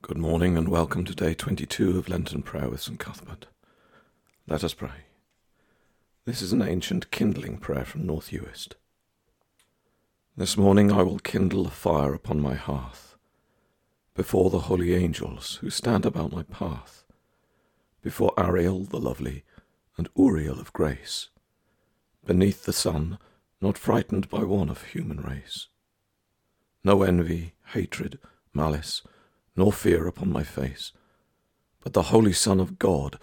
Good morning and welcome to day 22 of Lenten prayer with St. Cuthbert. Let us pray. This is an ancient kindling prayer from North Uist. This morning I will kindle a fire upon my hearth, before the holy angels who stand about my path, before Ariel the lovely and Uriel of grace, beneath the sun, not frightened by one of human race. No envy, hatred, malice, nor fear upon my face, but the Holy Son of God,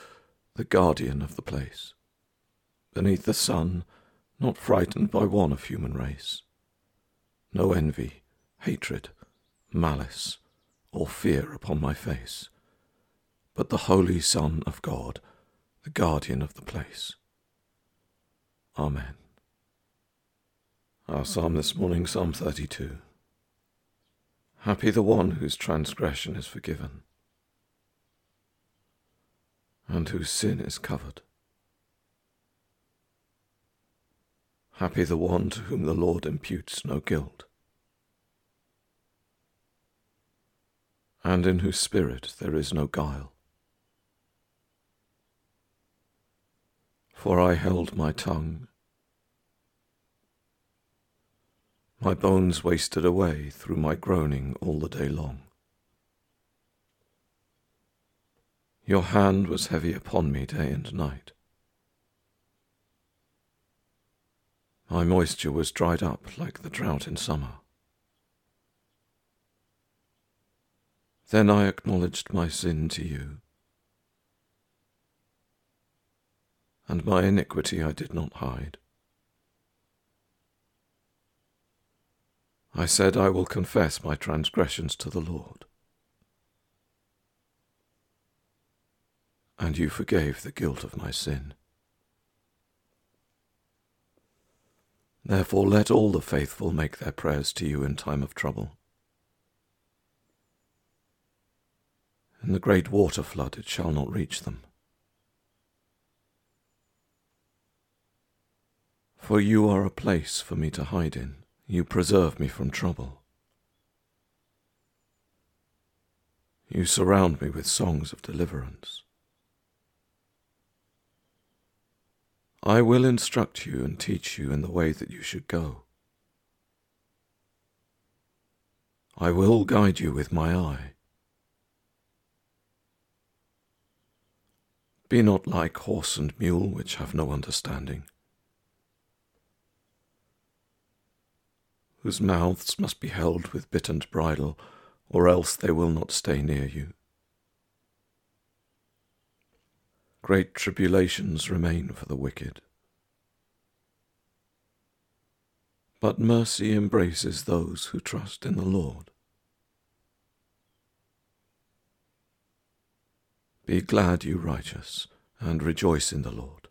the guardian of the place. Beneath the sun, not frightened by one of human race. No envy, hatred, malice, or fear upon my face, but the Holy Son of God, the guardian of the place. Amen. Our psalm this morning, Psalm 32. Happy the one whose transgression is forgiven and whose sin is covered. Happy the one to whom the Lord imputes no guilt, and in whose spirit there is no guile. For I held my tongue My bones wasted away through my groaning all the day long. Your hand was heavy upon me day and night. My moisture was dried up like the drought in summer. Then I acknowledged my sin to you, and my iniquity I did not hide. I said, I will confess my transgressions to the Lord. And you forgave the guilt of my sin. Therefore, let all the faithful make their prayers to you in time of trouble. In the great water flood it shall not reach them. For you are a place for me to hide in. You preserve me from trouble. You surround me with songs of deliverance. I will instruct you and teach you in the way that you should go. I will guide you with my eye. Be not like horse and mule, which have no understanding whose mouths must be held with bit and bridle, or else they will not stay near you. Great tribulations remain for the wicked. But mercy embraces those who trust in the Lord. Be glad, you righteous, and rejoice in the Lord.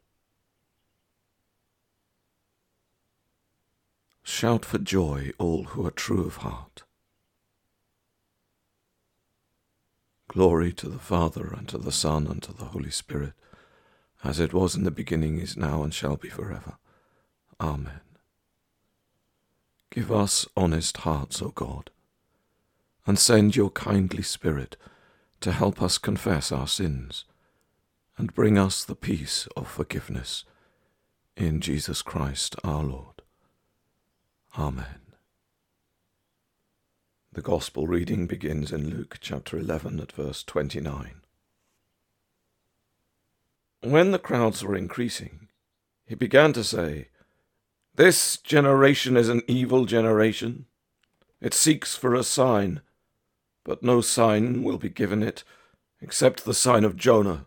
Shout for joy, all who are true of heart. Glory to the Father, and to the Son, and to the Holy Spirit, as it was in the beginning, is now, and shall be forever. Amen. Give us honest hearts, O God, and send your kindly Spirit to help us confess our sins and bring us the peace of forgiveness. In Jesus Christ our Lord. Amen. The Gospel reading begins in Luke chapter 11 at verse 29. When the crowds were increasing, he began to say, This generation is an evil generation. It seeks for a sign, but no sign will be given it except the sign of Jonah.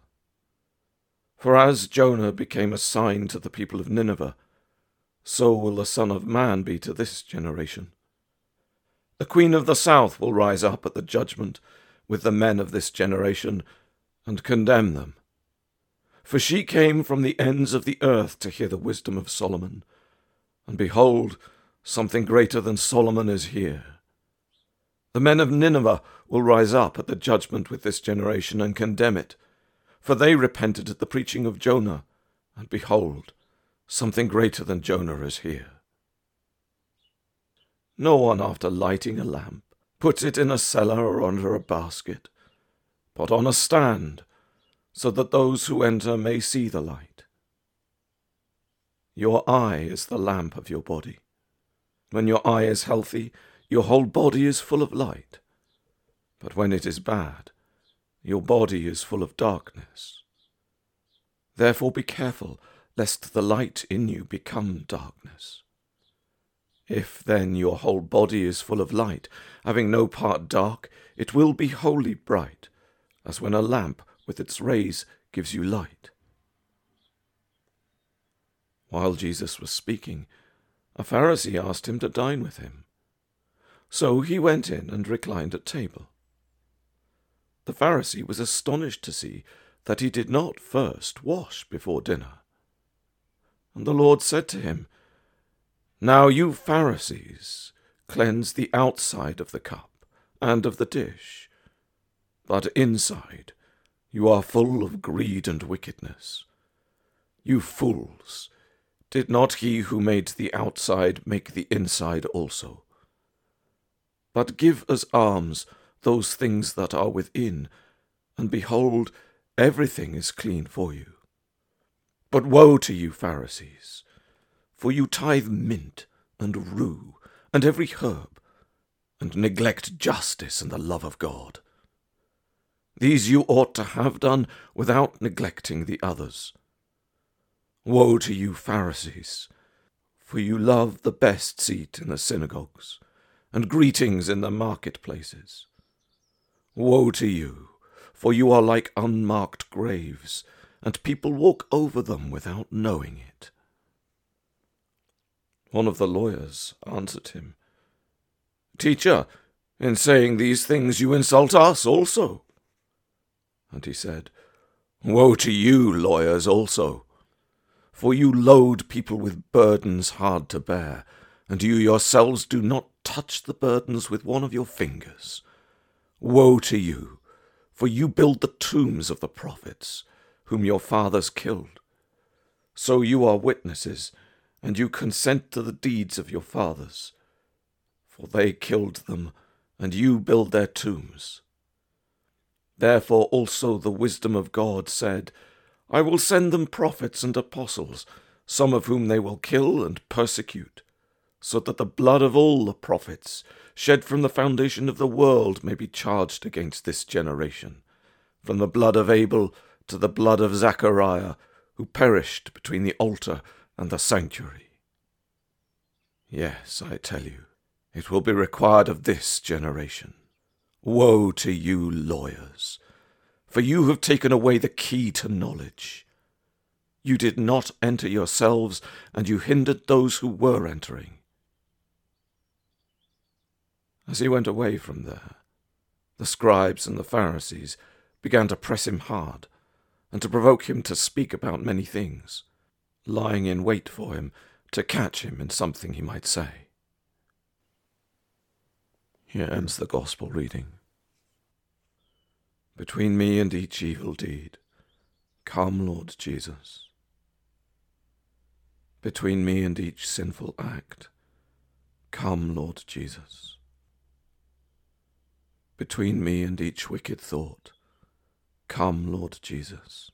For as Jonah became a sign to the people of Nineveh, so will the Son of Man be to this generation. The Queen of the South will rise up at the judgment with the men of this generation and condemn them. For she came from the ends of the earth to hear the wisdom of Solomon, and behold, something greater than Solomon is here. The men of Nineveh will rise up at the judgment with this generation and condemn it, for they repented at the preaching of Jonah, and behold, Something greater than Jonah is here. No one, after lighting a lamp, puts it in a cellar or under a basket, but on a stand, so that those who enter may see the light. Your eye is the lamp of your body. When your eye is healthy, your whole body is full of light. But when it is bad, your body is full of darkness. Therefore be careful, lest the light in you become darkness. If then your whole body is full of light, having no part dark, it will be wholly bright, as when a lamp with its rays gives you light. While Jesus was speaking, a Pharisee asked him to dine with him. So he went in and reclined at table. The Pharisee was astonished to see that he did not first wash before dinner. And the Lord said to him, Now you Pharisees cleanse the outside of the cup and of the dish, but inside you are full of greed and wickedness. You fools! Did not he who made the outside make the inside also? But give as alms those things that are within, and behold, everything is clean for you. But woe to you, Pharisees, for you tithe mint and rue and every herb, and neglect justice and the love of God. These you ought to have done without neglecting the others. Woe to you, Pharisees, for you love the best seat in the synagogues, and greetings in the marketplaces. Woe to you, for you are like unmarked graves, and people walk over them without knowing it. One of the lawyers answered him, Teacher, in saying these things you insult us also. And he said, Woe to you, lawyers, also for you load people with burdens hard to bear, and you yourselves do not touch the burdens with one of your fingers. Woe to you, for you build the tombs of the prophets, whom your fathers killed. So you are witnesses, and you consent to the deeds of your fathers. For they killed them, and you build their tombs. Therefore also the wisdom of God said, I will send them prophets and apostles, some of whom they will kill and persecute, so that the blood of all the prophets, shed from the foundation of the world, may be charged against this generation, from the blood of Abel to the blood of Zachariah, who perished between the altar and the sanctuary. Yes, I tell you, it will be required of this generation. Woe to you, lawyers! for you have taken away the key to knowledge. You did not enter yourselves, and you hindered those who were entering. As he went away from there, the scribes and the Pharisees began to press him hard, and to provoke him to speak about many things, lying in wait for him to catch him in something he might say. Here ends the Gospel reading between me and each evil deed. Come, Lord Jesus. Between me and each sinful act. Come, Lord Jesus. Between me and each wicked thought. Come, Lord Jesus.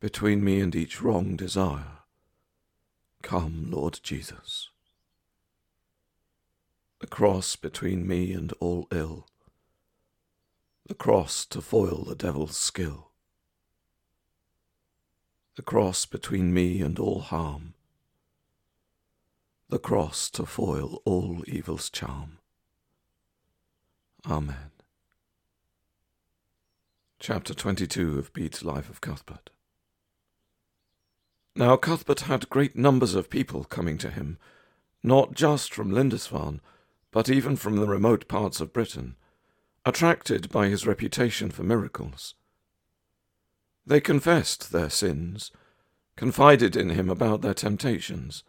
Between me and each wrong desire. Come, Lord Jesus. The cross between me and all ill the cross to foil the devil's skill, the cross between me and all harm, the cross to foil all evil's charm. Amen. Chapter 22 of Bede's Life of Cuthbert. Now Cuthbert had great numbers of people coming to him, not just from Lindisfarne, but even from the remote parts of Britain attracted by his reputation for miracles. They confessed their sins, confided in him about their temptations,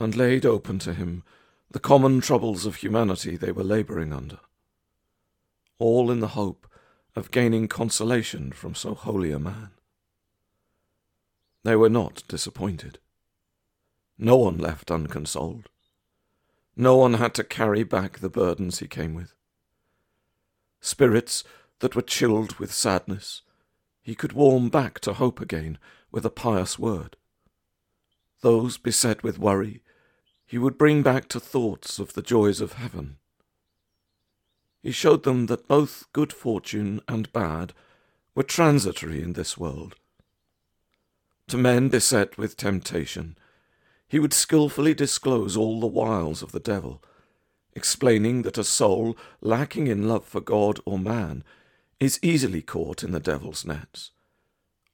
and laid open to him the common troubles of humanity they were labouring under, all in the hope of gaining consolation from so holy a man. They were not disappointed. No one left unconsoled. No one had to carry back the burdens he came with. Spirits that were chilled with sadness, he could warm back to hope again with a pious word. Those beset with worry, he would bring back to thoughts of the joys of heaven. He showed them that both good fortune and bad were transitory in this world. To men beset with temptation, he would skilfully disclose all the wiles of the devil, explaining that a soul lacking in love for God or man is easily caught in the devil's nets,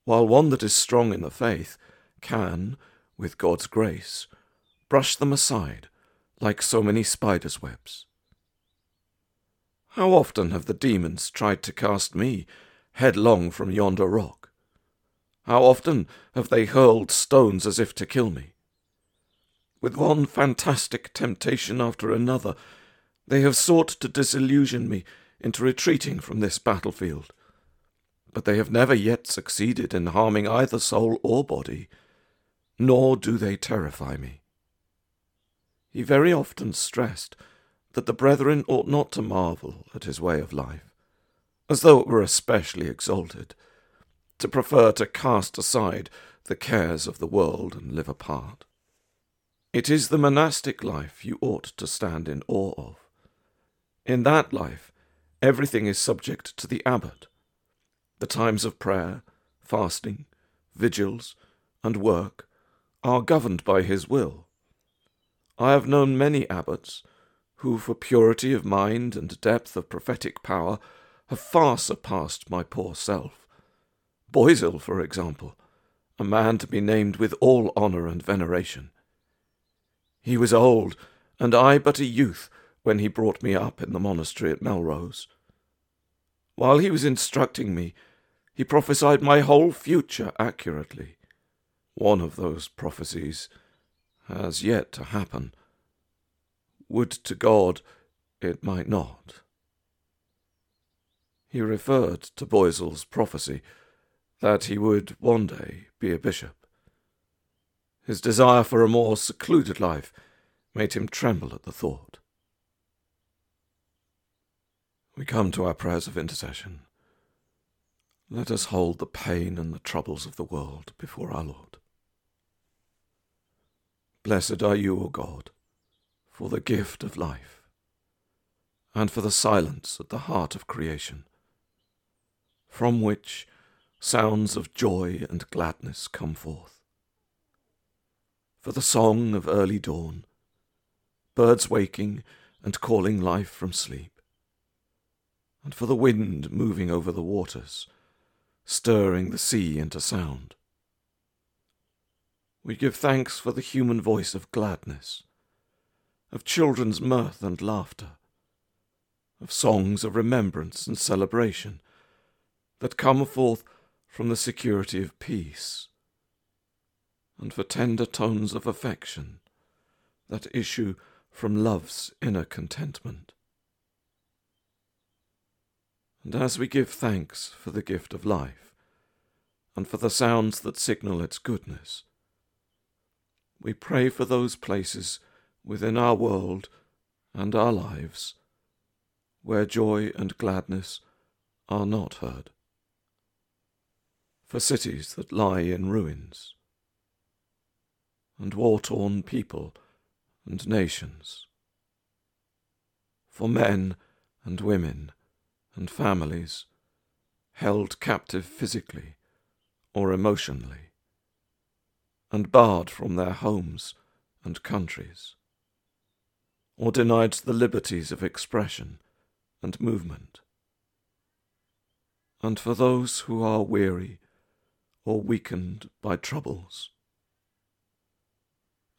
while one that is strong in the faith can, with God's grace, brush them aside like so many spiders' webs. How often have the demons tried to cast me headlong from yonder rock? How often have they hurled stones as if to kill me? With one fantastic temptation after another, they have sought to disillusion me into retreating from this battlefield. But they have never yet succeeded in harming either soul or body, nor do they terrify me. He very often stressed that the brethren ought not to marvel at his way of life, as though it were especially exalted, to prefer to cast aside the cares of the world and live apart. It is the monastic life you ought to stand in awe of. In that life, everything is subject to the abbot. The times of prayer, fasting, vigils, and work are governed by his will. I have known many abbots who, for purity of mind and depth of prophetic power, have far surpassed my poor self. Boisil, for example, a man to be named with all honour and veneration. He was old, and I but a youth, when he brought me up in the monastery at Melrose. While he was instructing me, he prophesied my whole future accurately. One of those prophecies has yet to happen. Would to God it might not. He referred to Boisil's prophecy that he would one day be a bishop. His desire for a more secluded life made him tremble at the thought. We come to our prayers of intercession. Let us hold the pain and the troubles of the world before our Lord. Blessed are you, O God, for the gift of life, and for the silence at the heart of creation, from which sounds of joy and gladness come forth. For the song of early dawn, birds waking and calling life from sleep, and for the wind moving over the waters, stirring the sea into sound. We give thanks for the human voice of gladness of children's mirth and laughter, of songs of remembrance and celebration that come forth from the security of peace, and for tender tones of affection that issue from love's inner contentment. And as we give thanks for the gift of life, and for the sounds that signal its goodness, we pray for those places within our world and our lives where joy and gladness are not heard. For cities that lie in ruins, and war torn people and nations. For men and women and families held captive physically or emotionally, and barred from their homes and countries or denied the liberties of expression and movement. And for those who are weary or weakened by troubles,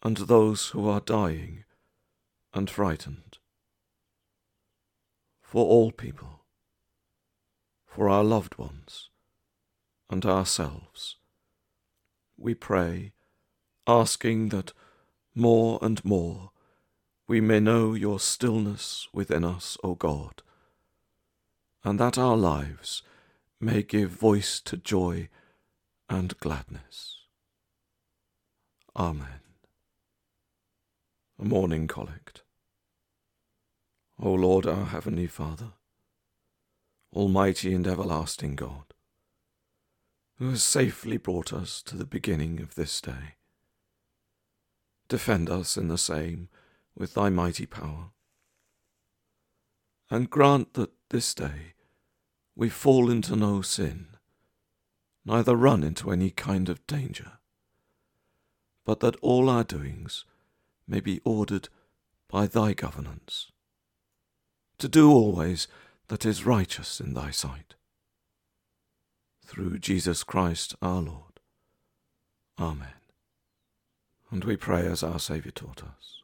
and those who are dying and frightened, for all people, for our loved ones and ourselves, we pray, asking that more and more we may know your stillness within us, O God, and that our lives may give voice to joy and gladness. Amen. A morning collect. O Lord, our heavenly Father, Almighty and everlasting God, who has safely brought us to the beginning of this day. Defend us in the same with thy mighty power, and grant that this day we fall into no sin, neither run into any kind of danger, but that all our doings may be ordered by thy governance, to do always that is righteous in thy sight. Through Jesus Christ our Lord. Amen. And we pray as our Saviour taught us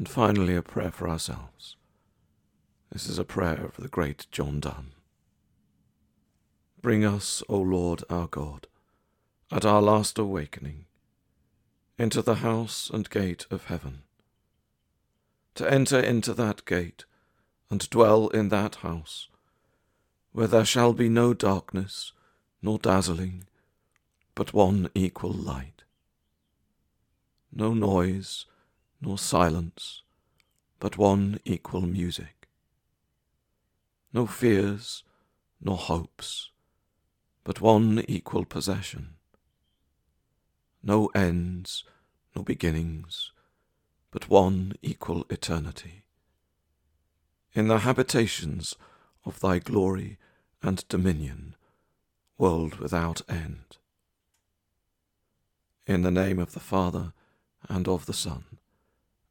And finally, a prayer for ourselves. This is a prayer of the great John Donne. Bring us, O Lord our God, at our last awakening, into the house and gate of heaven to enter into that gate and dwell in that house, where there shall be no darkness nor dazzling, but one equal light. No noise nor silence, but one equal music. No fears nor hopes, but one equal possession. No ends nor beginnings, but one equal eternity. In the habitations of thy glory and dominion, world without end. In the name of the Father, and of the Son,